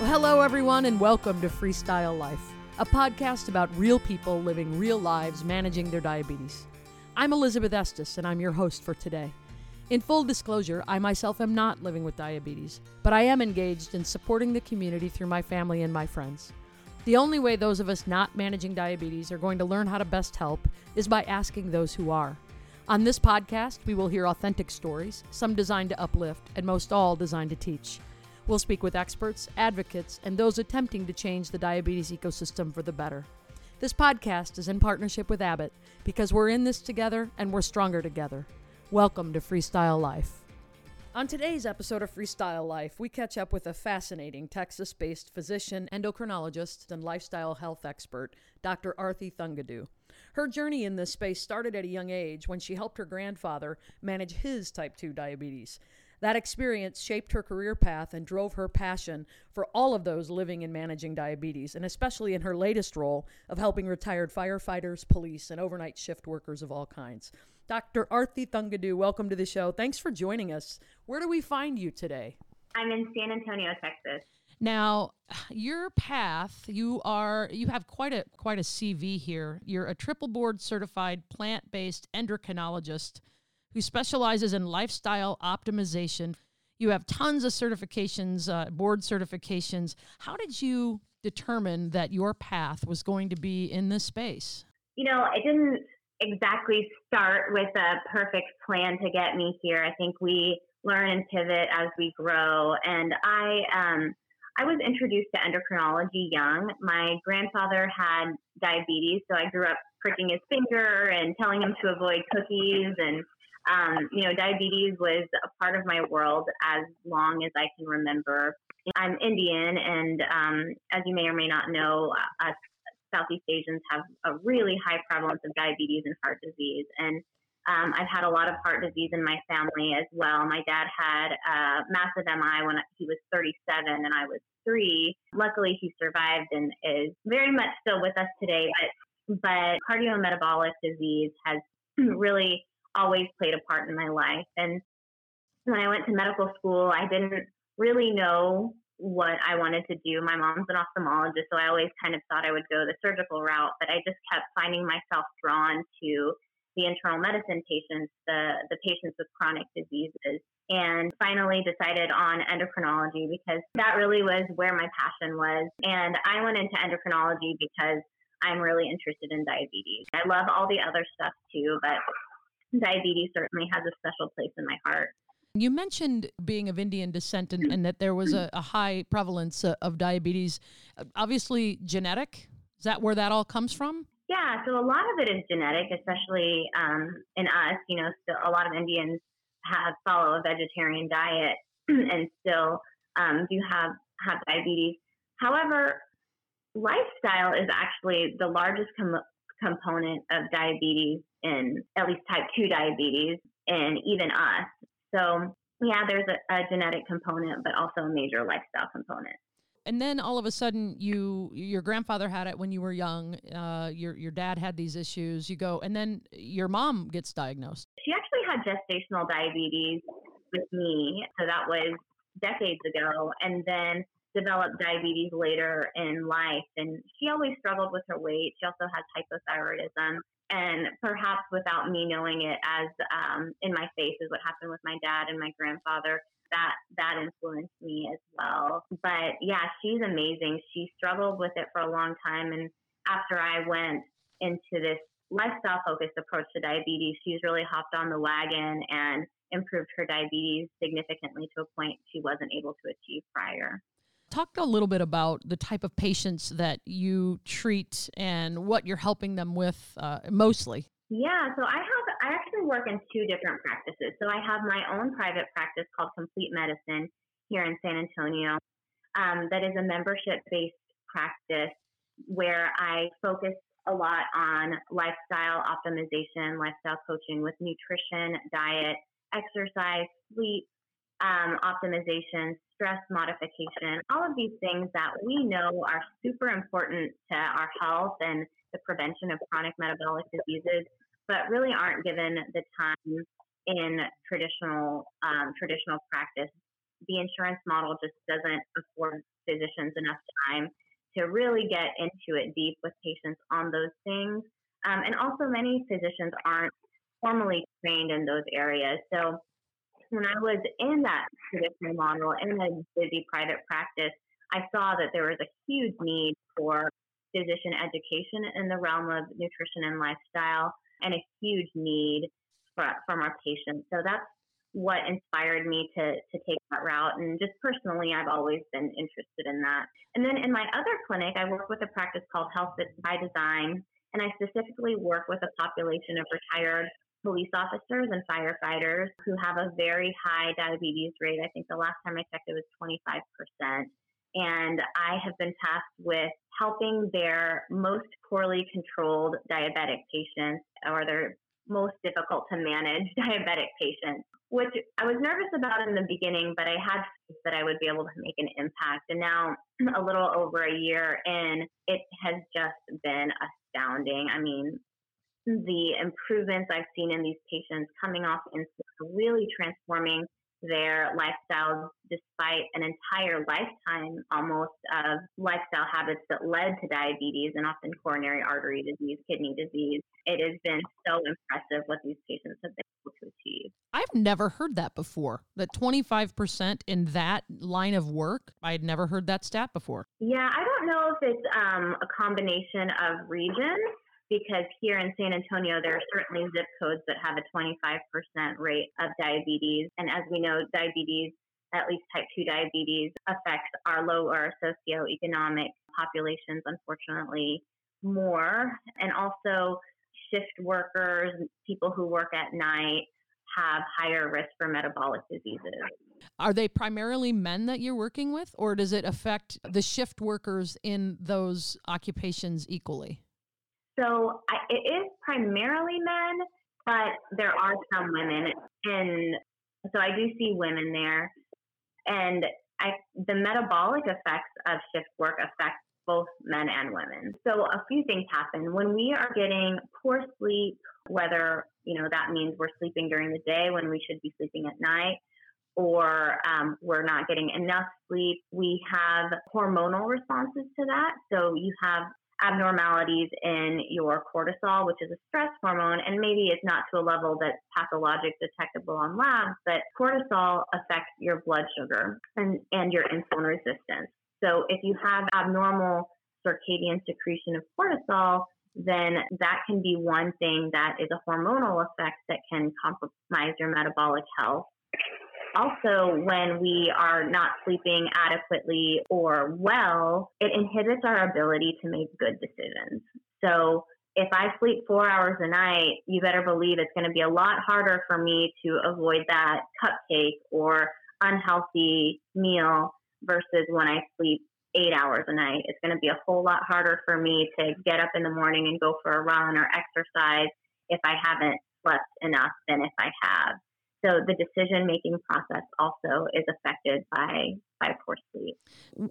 Well, hello, everyone, and welcome to Freestyle Life, a podcast about real people living real lives managing their diabetes. I'm Elizabeth Estes, and I'm your host for today. In full disclosure, I myself am not living with diabetes, but I am engaged in supporting the community through my family and my friends. The only way those of us not managing diabetes are going to learn how to best help is by asking those who are. On this podcast, we will hear authentic stories, some designed to uplift, and most all designed to teach. We'll speak with experts, advocates, and those attempting to change the diabetes ecosystem for the better. This podcast is in partnership with Abbott because we're in this together and we're stronger together. Welcome to Freestyle Life. On today's episode of Freestyle Life, we catch up with a fascinating Texas based physician, endocrinologist, and lifestyle health expert, Dr. Arti Thangudu. Her journey in this space started at a young age when she helped her grandfather manage his type 2 diabetes. That experience shaped her career path and drove her passion for all of those living and managing diabetes, and especially in her latest role of helping retired firefighters, police, and overnight shift workers of all kinds. Dr. Arti Thangudu, welcome to the show. Thanks for joining us. Where do we find you today? I'm in San Antonio, Texas. Now, your path, you are you have quite a quite a CV here. You're a triple board certified plant-based endocrinologist who specializes in lifestyle optimization. You have tons of certifications, uh, board certifications. How did you determine that your path was going to be in this space? You know, it didn't exactly start with a perfect plan to get me here. I think we learn and pivot as we grow. And I, um, I was introduced to endocrinology young. My grandfather had diabetes, so I grew up pricking his finger and telling him to avoid cookies and um, you know, diabetes was a part of my world as long as I can remember. I'm Indian, and um, as you may or may not know, us Southeast Asians have a really high prevalence of diabetes and heart disease. And um, I've had a lot of heart disease in my family as well. My dad had a massive MI when he was 37 and I was three. Luckily, he survived and is very much still with us today. But, but cardiometabolic disease has really always played a part in my life. And when I went to medical school, I didn't really know what I wanted to do. My mom's an ophthalmologist, so I always kind of thought I would go the surgical route, but I just kept finding myself drawn to the internal medicine patients, the, the patients with chronic diseases, and finally decided on endocrinology because that really was where my passion was. And I went into endocrinology because I'm really interested in diabetes. I love all the other stuff too, but diabetes certainly has a special place in my heart. You mentioned being of Indian descent and, and that there was a, a high prevalence uh, of diabetes. Uh, obviously, genetic. Is that where that all comes from? Yeah, so a lot of it is genetic, especially um, in us. You know, still a lot of Indians have follow a vegetarian diet and still um, do have have diabetes. However, lifestyle is actually the largest com- component of diabetes in at least type 2 diabetes and even us. So, yeah, there's a, a genetic component, but also a major lifestyle component. And then all of a sudden you your grandfather had it when you were young uh, your your dad had these issues you go and then your mom gets diagnosed. She actually had gestational diabetes with me so that was decades ago. And then developed diabetes later in life. And she always struggled with her weight. She also had hypothyroidism. And perhaps without me knowing it, as um, in my face is what happened with my dad and my grandfather, that that influenced me as well. But yeah, she's amazing. She struggled with it for a long time, and after I went into this lifestyle focused approach to diabetes, she's really hopped on the wagon and improved her diabetes significantly to a point she wasn't able to achieve prior. Talk a little bit about the type of patients that you treat and what you're helping them with uh, mostly. Yeah, so I have I actually work in two different practices. So I have my own private practice called Complete Medicine here in San Antonio. Um, that is a membership based practice where I focus a lot on lifestyle optimization, lifestyle coaching with nutrition, diet, exercise, sleep, um, optimization, stress modification, all of these things that we know are super important to our health and the prevention of chronic metabolic diseases, but really aren't given the time in traditional um, traditional practice the insurance model just doesn't afford physicians enough time to really get into it deep with patients on those things. Um, and also, many physicians aren't formally trained in those areas. So, when I was in that traditional model in a busy private practice, I saw that there was a huge need for physician education in the realm of nutrition and lifestyle, and a huge need for, from our patients. So that's what inspired me to to take that route. And just personally, I've always been interested in that. And then in my other clinic, I work with a practice called Health by Design, and I specifically work with a population of retired police officers and firefighters who have a very high diabetes rate. I think the last time I checked, it was 25%. And I have been tasked with helping their most poorly controlled diabetic patients or their most difficult to manage diabetic patients, which I was nervous about in the beginning, but I had faith that I would be able to make an impact. And now, a little over a year in, it has just been astounding. I mean, the improvements I've seen in these patients coming off insulin, really transforming their lifestyles despite an entire lifetime almost of lifestyle habits that led to diabetes and often coronary artery disease, kidney disease. It has been so impressive what these patients have been able to achieve. I've never heard that before. That 25% in that line of work, I had never heard that stat before. Yeah, I don't know if it's um, a combination of region because here in San Antonio, there are certainly zip codes that have a 25% rate of diabetes. And as we know, diabetes, at least type 2 diabetes, affects our lower socioeconomic populations, unfortunately, more. And also, shift workers, people who work at night, have higher risk for metabolic diseases. Are they primarily men that you're working with, or does it affect the shift workers in those occupations equally? So I, it is primarily men, but there are some women, and so I do see women there. And I, the metabolic effects of shift work affect both men and women. So a few things happen when we are getting poor sleep, whether you know that means we're sleeping during the day when we should be sleeping at night, or um, we're not getting enough sleep. We have hormonal responses to that. So you have abnormalities in your cortisol, which is a stress hormone, and maybe it's not to a level that's pathologic detectable on labs, but cortisol affects your blood sugar and, and your insulin resistance. So if you have abnormal circadian secretion of cortisol, then that can be one thing that is a hormonal effect that can compromise your metabolic health also, when we are not sleeping adequately or well, it inhibits our ability to make good decisions. So, if I sleep four hours a night, you better believe it's going to be a lot harder for me to avoid that cupcake or unhealthy meal versus when I sleep eight hours a night. It's going to be a whole lot harder for me to get up in the morning and go for a run or exercise if I haven't slept enough than if I have. So the decision making process also is affected by by poor sleep.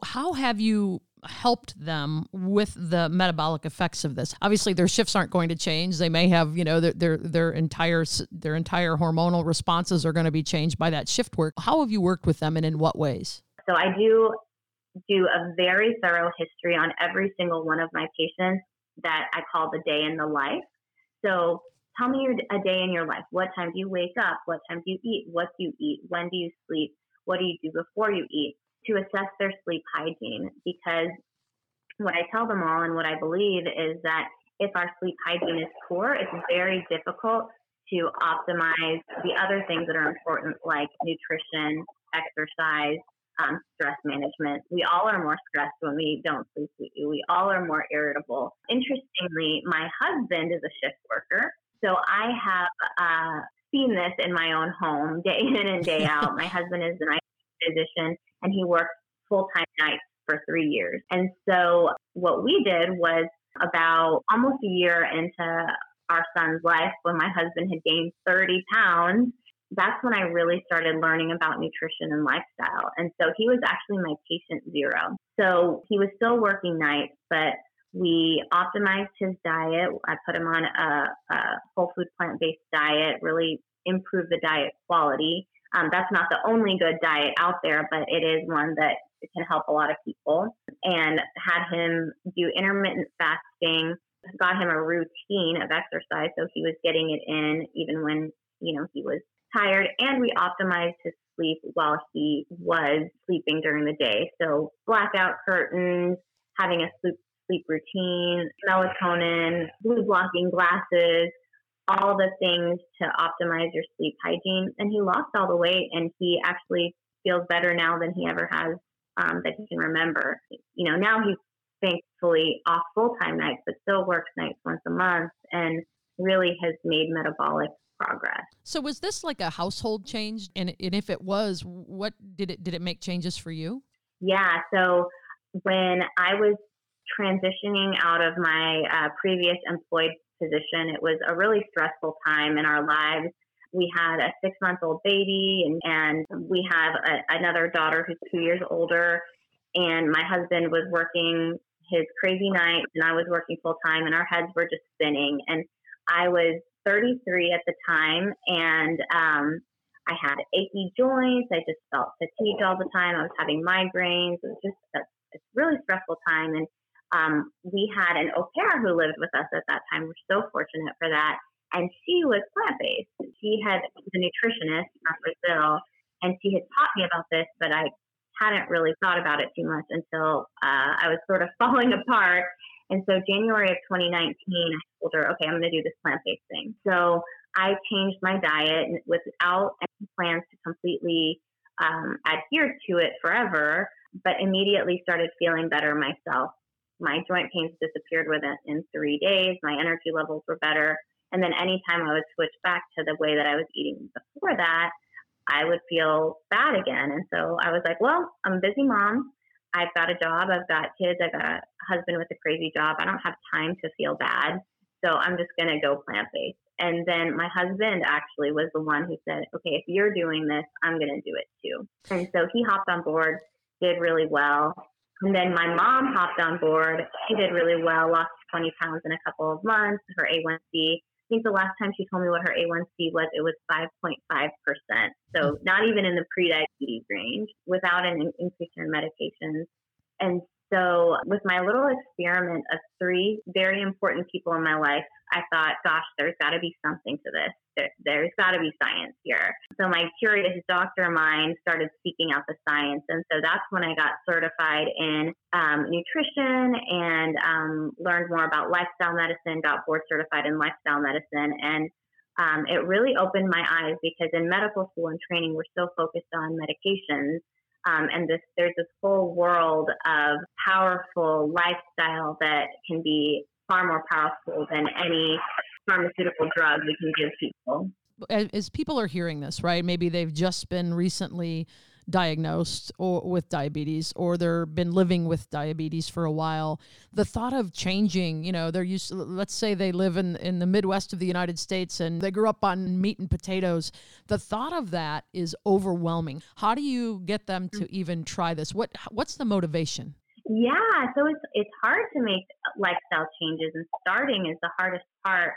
How have you helped them with the metabolic effects of this? Obviously, their shifts aren't going to change. They may have, you know, their their, their entire their entire hormonal responses are going to be changed by that shift work. How have you worked with them, and in what ways? So I do do a very thorough history on every single one of my patients that I call the day in the life. So tell me a day in your life. What time do you wake up? What time do you eat? What do you eat? When do you sleep? What do you do before you eat? To assess their sleep hygiene. Because what I tell them all and what I believe is that if our sleep hygiene is poor, it's very difficult to optimize the other things that are important, like nutrition, exercise, um, stress management. We all are more stressed when we don't sleep. We all are more irritable. Interestingly, my husband is a shift worker. So I have uh, seen this in my own home day in and day out. my husband is an IT physician and he worked full time nights for three years. And so what we did was about almost a year into our son's life when my husband had gained 30 pounds. That's when I really started learning about nutrition and lifestyle. And so he was actually my patient zero. So he was still working nights, but we optimized his diet. I put him on a, a whole food plant based diet, really improved the diet quality. Um, that's not the only good diet out there, but it is one that can help a lot of people. And had him do intermittent fasting, got him a routine of exercise, so he was getting it in even when you know he was tired, and we optimized his sleep while he was sleeping during the day. So blackout curtains, having a sleep sleep routine, melatonin, blue blocking glasses, all the things to optimize your sleep hygiene. And he lost all the weight and he actually feels better now than he ever has um, that he can remember. You know, now he's thankfully off full time nights, but still works nights once a month and really has made metabolic progress. So was this like a household change? And, and if it was, what did it did it make changes for you? Yeah. So when I was transitioning out of my uh, previous employed position. It was a really stressful time in our lives. We had a six month old baby, and, and we have a, another daughter who's two years older. And my husband was working his crazy nights, and I was working full time, and our heads were just spinning. And I was 33 at the time, and um, I had achy joints. I just felt fatigued all the time. I was having migraines. It was just a, a really stressful time. And um, we had an au pair who lived with us at that time. We're so fortunate for that. And she was plant based. She had the nutritionist from Brazil, and she had taught me about this, but I hadn't really thought about it too much until uh, I was sort of falling apart. And so, January of 2019, I told her, okay, I'm going to do this plant based thing. So, I changed my diet without any plans to completely um, adhere to it forever, but immediately started feeling better myself my joint pains disappeared within in three days. My energy levels were better. And then anytime I would switch back to the way that I was eating before that, I would feel bad again. And so I was like, well, I'm a busy mom. I've got a job. I've got kids. I've got a husband with a crazy job. I don't have time to feel bad. So I'm just going to go plant based. And then my husband actually was the one who said, okay, if you're doing this, I'm going to do it too. And so he hopped on board, did really well. And then my mom hopped on board. She did really well, lost 20 pounds in a couple of months. Her A1C, I think the last time she told me what her A1C was, it was 5.5%. So mm. not even in the pre-diabetes range without an increase in medications. And so, with my little experiment of three very important people in my life, I thought, gosh, there's got to be something to this. There, there's got to be science here. So, my curious doctor mind started seeking out the science. And so, that's when I got certified in um, nutrition and um, learned more about lifestyle medicine, got board certified in lifestyle medicine. And um, it really opened my eyes because in medical school and training, we're so focused on medications um, and this, there's this whole world of powerful lifestyle that can be far more powerful than any pharmaceutical drug we can give people. As people are hearing this, right? Maybe they've just been recently diagnosed or with diabetes or they've been living with diabetes for a while the thought of changing you know they're used to, let's say they live in in the midwest of the united states and they grew up on meat and potatoes the thought of that is overwhelming. How do you get them to mm. even try this? What what's the motivation? Yeah so it's it's hard to make lifestyle changes and starting is the hardest part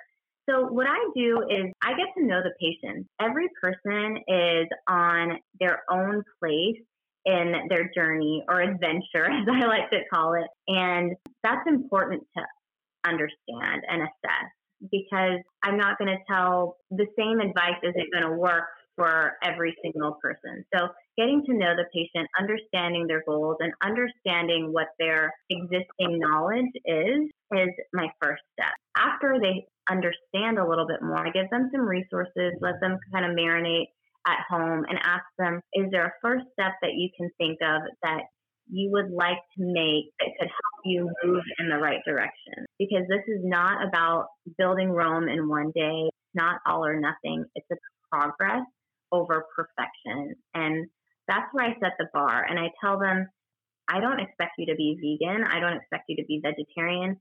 so, what I do is I get to know the patient. Every person is on their own place in their journey or adventure, as I like to call it. And that's important to understand and assess because I'm not going to tell the same advice isn't going to work for every single person. So, getting to know the patient, understanding their goals, and understanding what their existing knowledge is, is my first step. After they understand a little bit more, give them some resources, let them kind of marinate at home, and ask them, is there a first step that you can think of that you would like to make that could help you move in the right direction? Because this is not about building Rome in one day, not all or nothing. It's a progress over perfection. And that's where I set the bar. And I tell them, I don't expect you to be vegan. I don't expect you to be vegetarian.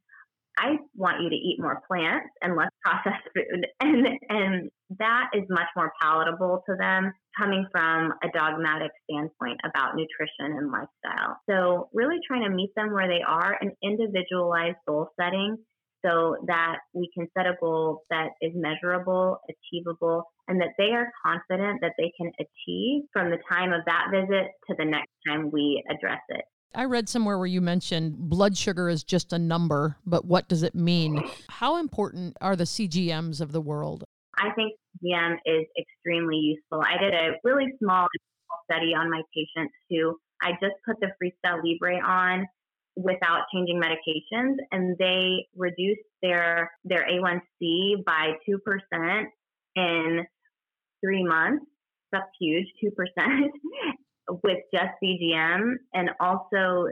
I want you to eat more plants and less processed food. And, and that is much more palatable to them coming from a dogmatic standpoint about nutrition and lifestyle. So, really trying to meet them where they are and individualize goal setting so that we can set a goal that is measurable, achievable, and that they are confident that they can achieve from the time of that visit to the next time we address it. I read somewhere where you mentioned blood sugar is just a number, but what does it mean? How important are the CGMs of the world? I think CGM is extremely useful. I did a really small study on my patients who I just put the Freestyle Libre on without changing medications and they reduced their their A1C by 2% in 3 months. That's huge, 2% with just CGM and also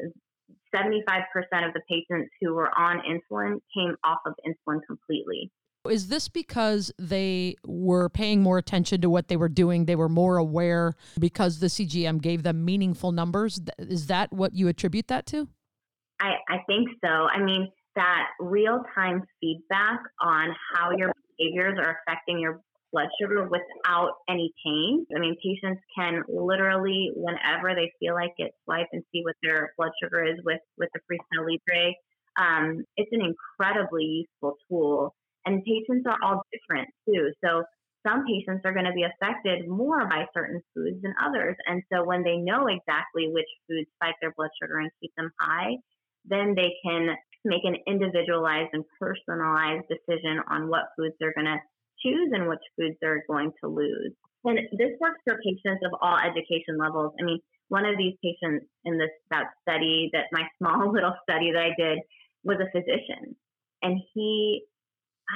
75% of the patients who were on insulin came off of insulin completely. Is this because they were paying more attention to what they were doing? They were more aware because the CGM gave them meaningful numbers? Is that what you attribute that to? I, I think so. I mean, that real time feedback on how your behaviors are affecting your blood sugar without any pain. I mean, patients can literally, whenever they feel like it, swipe and see what their blood sugar is with, with the Freestyle Libre. Um, it's an incredibly useful tool. And patients are all different too. So some patients are going to be affected more by certain foods than others. And so when they know exactly which foods spike their blood sugar and keep them high, then they can make an individualized and personalized decision on what foods they're going to choose and which foods they're going to lose. And this works for patients of all education levels. I mean, one of these patients in this that study that my small little study that I did was a physician and he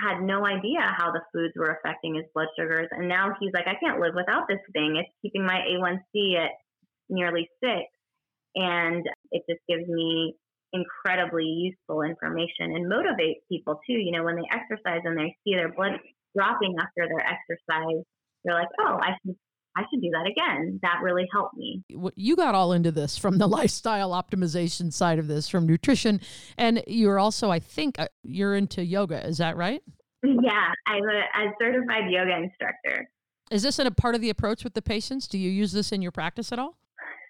had no idea how the foods were affecting his blood sugars and now he's like I can't live without this thing it's keeping my A1C at nearly 6 and it just gives me incredibly useful information and motivates people too. You know, when they exercise and they see their blood dropping after their exercise, they're like, oh, I should I should do that again. That really helped me. You got all into this from the lifestyle optimization side of this, from nutrition, and you're also, I think, uh, you're into yoga. Is that right? Yeah, I'm a, a certified yoga instructor. Is this in a part of the approach with the patients? Do you use this in your practice at all?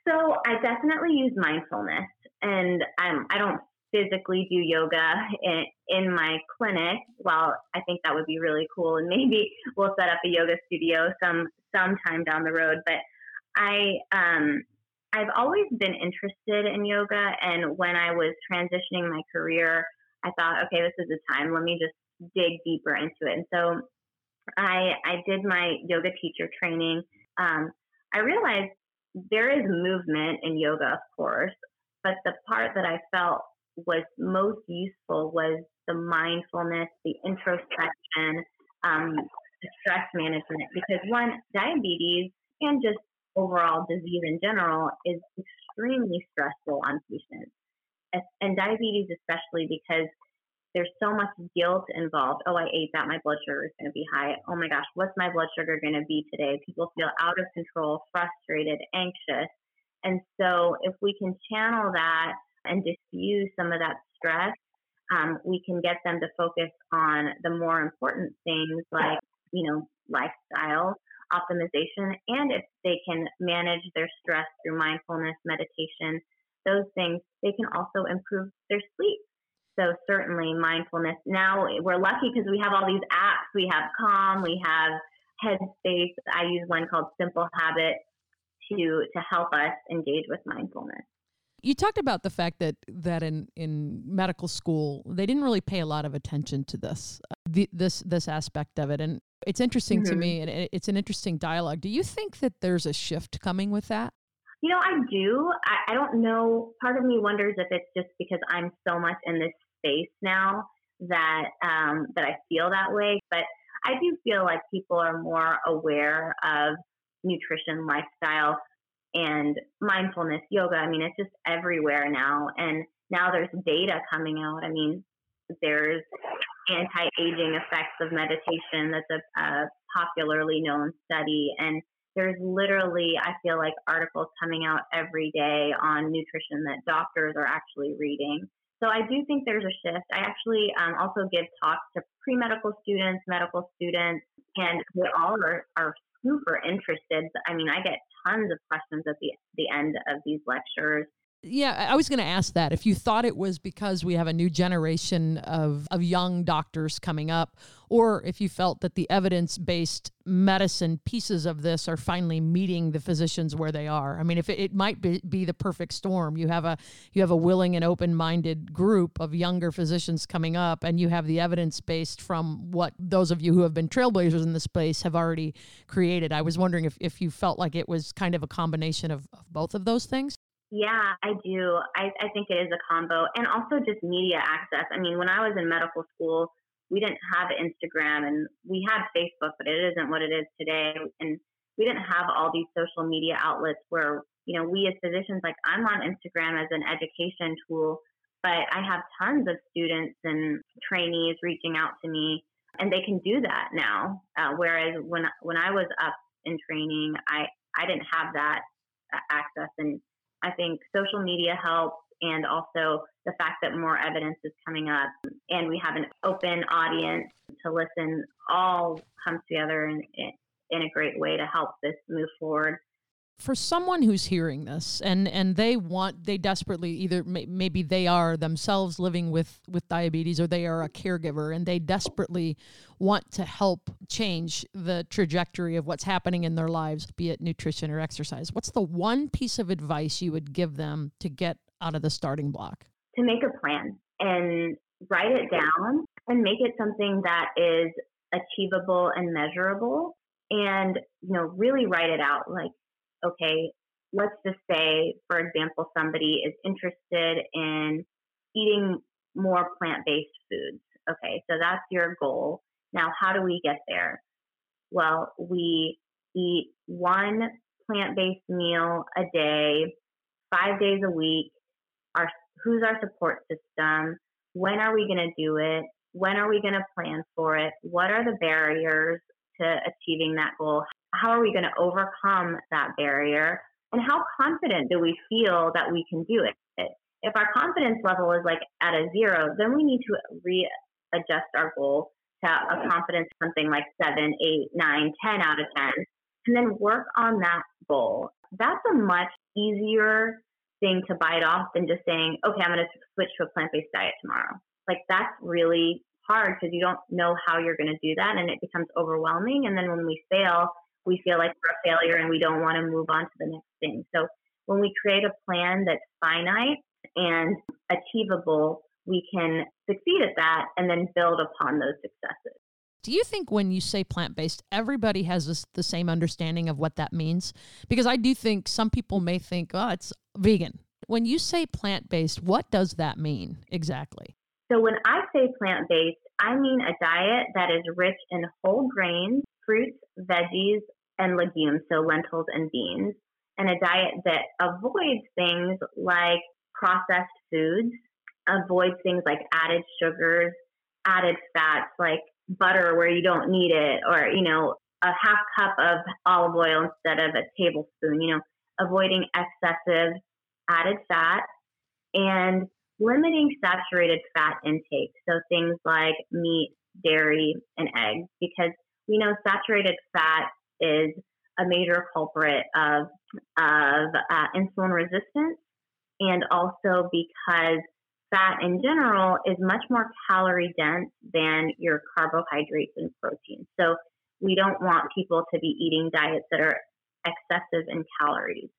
So I definitely use mindfulness and um, I don't physically do yoga in, in my clinic. Well, I think that would be really cool, and maybe we'll set up a yoga studio some sometime down the road. But I um, I've always been interested in yoga, and when I was transitioning my career, I thought, okay, this is the time. Let me just dig deeper into it. And so I I did my yoga teacher training. Um, I realized there is movement in yoga, of course, but the part that I felt was most useful was the mindfulness, the introspection, um, the stress management. Because one, diabetes and just overall disease in general is extremely stressful on patients. And diabetes, especially because there's so much guilt involved. Oh, I ate that. My blood sugar is going to be high. Oh my gosh, what's my blood sugar going to be today? People feel out of control, frustrated, anxious. And so if we can channel that and diffuse some of that stress, um, we can get them to focus on the more important things like, you know, lifestyle optimization. And if they can manage their stress through mindfulness, meditation, those things, they can also improve their sleep. So certainly mindfulness. Now we're lucky because we have all these apps. We have Calm, we have Headspace. I use one called Simple Habit to to help us engage with mindfulness. You talked about the fact that that in in medical school they didn't really pay a lot of attention to this uh, the, this this aspect of it, and it's interesting mm-hmm. to me, and it's an interesting dialogue. Do you think that there's a shift coming with that? You know, I do. I, I don't know. Part of me wonders if it's just because I'm so much in this space now that um, that I feel that way. But I do feel like people are more aware of nutrition, lifestyle, and mindfulness, yoga. I mean, it's just everywhere now. And now there's data coming out. I mean, there's anti aging effects of meditation that's a, a popularly known study. And there's literally, I feel like, articles coming out every day on nutrition that doctors are actually reading. So I do think there's a shift. I actually um, also give talks to pre medical students, medical students, and they all are, are super interested. I mean, I get tons of questions at the, the end of these lectures. Yeah, I was going to ask that. If you thought it was because we have a new generation of, of young doctors coming up, or if you felt that the evidence based medicine pieces of this are finally meeting the physicians where they are. I mean, if it, it might be, be the perfect storm, you have a you have a willing and open minded group of younger physicians coming up, and you have the evidence based from what those of you who have been trailblazers in this space have already created. I was wondering if, if you felt like it was kind of a combination of, of both of those things. Yeah, I do. I, I think it is a combo and also just media access. I mean, when I was in medical school, we didn't have Instagram and we had Facebook, but it isn't what it is today. And we didn't have all these social media outlets where, you know, we as physicians, like I'm on Instagram as an education tool, but I have tons of students and trainees reaching out to me and they can do that now. Uh, whereas when, when I was up in training, I, I didn't have that access and I think social media helps and also the fact that more evidence is coming up and we have an open audience to listen all comes together in, in a great way to help this move forward for someone who's hearing this and and they want they desperately either may, maybe they are themselves living with with diabetes or they are a caregiver and they desperately want to help change the trajectory of what's happening in their lives be it nutrition or exercise. What's the one piece of advice you would give them to get out of the starting block? To make a plan and write it down and make it something that is achievable and measurable and you know really write it out like okay, let's just say, for example, somebody is interested in eating more plant based foods. Okay, so that's your goal. Now, how do we get there? Well, we eat one plant based meal a day, five days a week. Our, who's our support system? When are we going to do it? When are we going to plan for it? What are the barriers to achieving that goal? how are we going to overcome that barrier? And how confident do we feel that we can do it? If our confidence level is like at a zero, then we need to readjust our goal to a confidence something like seven, eight, nine, ten out of 10, and then work on that goal. That's a much easier thing to bite off than just saying, okay, I'm going to switch to a plant based diet tomorrow. Like that's really hard because you don't know how you're going to do that and it becomes overwhelming. And then when we fail, we feel like we're a failure and we don't want to move on to the next thing. So when we create a plan that's finite and achievable, we can succeed at that and then build upon those successes. Do you think when you say plant based, everybody has this, the same understanding of what that means? Because I do think some people may think, oh, it's vegan. When you say plant based, what does that mean exactly? So, when I say plant based, I mean a diet that is rich in whole grains, fruits, veggies, and legumes, so lentils and beans, and a diet that avoids things like processed foods, avoids things like added sugars, added fats like butter where you don't need it, or, you know, a half cup of olive oil instead of a tablespoon, you know, avoiding excessive added fat and limiting saturated fat intake. So things like meat, dairy, and eggs, because we know saturated fat is a major culprit of, of uh, insulin resistance, and also because fat in general is much more calorie dense than your carbohydrates and proteins. So we don't want people to be eating diets that are excessive in calories.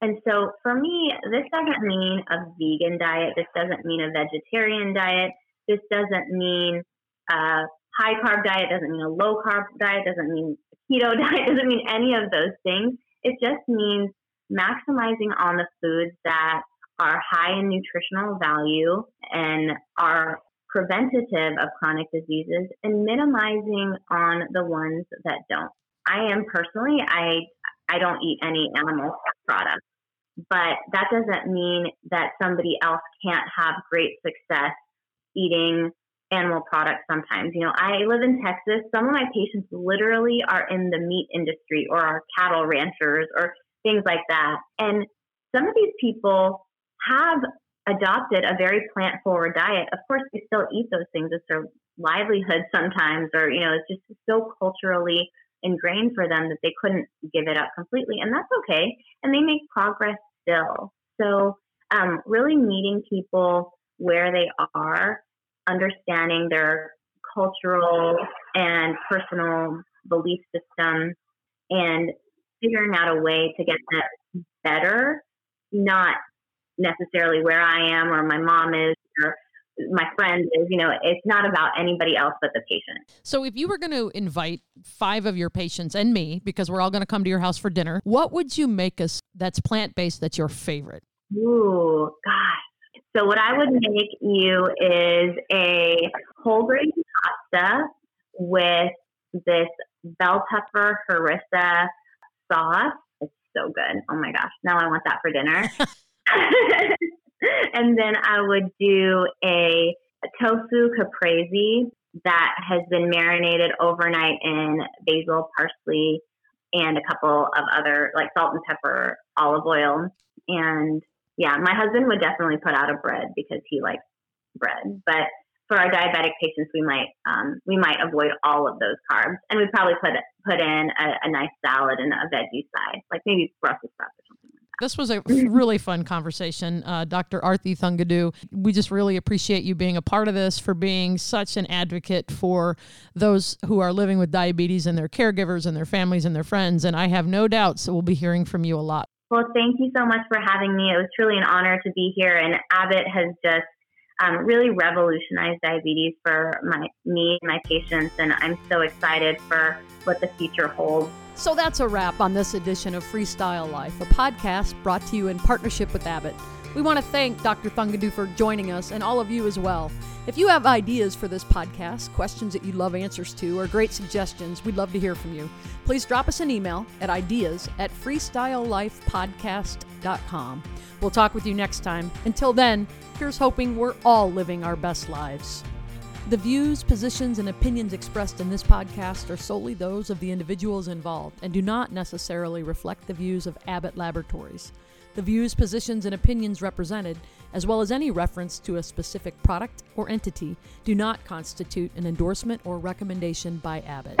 And so for me, this doesn't mean a vegan diet. This doesn't mean a vegetarian diet. This doesn't mean a high carb diet. Doesn't mean a low carb diet. Doesn't mean keto diet doesn't mean any of those things. It just means maximizing on the foods that are high in nutritional value and are preventative of chronic diseases and minimizing on the ones that don't. I am personally, I I don't eat any animal products, but that doesn't mean that somebody else can't have great success eating animal products sometimes. You know, I live in Texas. Some of my patients literally are in the meat industry or are cattle ranchers or things like that. And some of these people have adopted a very plant forward diet. Of course, they still eat those things. It's their livelihood sometimes, or, you know, it's just so culturally ingrained for them that they couldn't give it up completely. And that's okay. And they make progress still. So um, really meeting people where they are, understanding their cultural and personal belief system, and figuring out a way to get that better, not necessarily where I am or my mom is or my friend is, you know, it's not about anybody else but the patient. So if you were going to invite five of your patients and me, because we're all going to come to your house for dinner, what would you make us that's plant based that's your favorite? Ooh, gosh. So what I would make you is a whole grain pasta with this bell pepper harissa sauce. It's so good. Oh my gosh. Now I want that for dinner. and then I would do a, a tofu caprese that has been marinated overnight in basil, parsley, and a couple of other like salt and pepper, olive oil. And yeah, my husband would definitely put out a bread because he likes bread. But for our diabetic patients, we might um, we might avoid all of those carbs, and we'd probably put put in a, a nice salad and a veggie side, like maybe Brussels sprouts. This was a really fun conversation, uh, Dr. Arti Thangudu. We just really appreciate you being a part of this, for being such an advocate for those who are living with diabetes and their caregivers and their families and their friends. And I have no doubts that we'll be hearing from you a lot. Well, thank you so much for having me. It was truly an honor to be here. And Abbott has just um, really revolutionized diabetes for my me and my patients, and I'm so excited for what the future holds. So that's a wrap on this edition of Freestyle Life, a podcast brought to you in partnership with Abbott. We want to thank Dr. Thangudu for joining us and all of you as well. If you have ideas for this podcast, questions that you'd love answers to, or great suggestions, we'd love to hear from you. Please drop us an email at ideas at freestylelifepodcast.com. We'll talk with you next time. Until then, here's hoping we're all living our best lives. The views, positions, and opinions expressed in this podcast are solely those of the individuals involved and do not necessarily reflect the views of Abbott Laboratories. The views, positions, and opinions represented, as well as any reference to a specific product or entity, do not constitute an endorsement or recommendation by Abbott.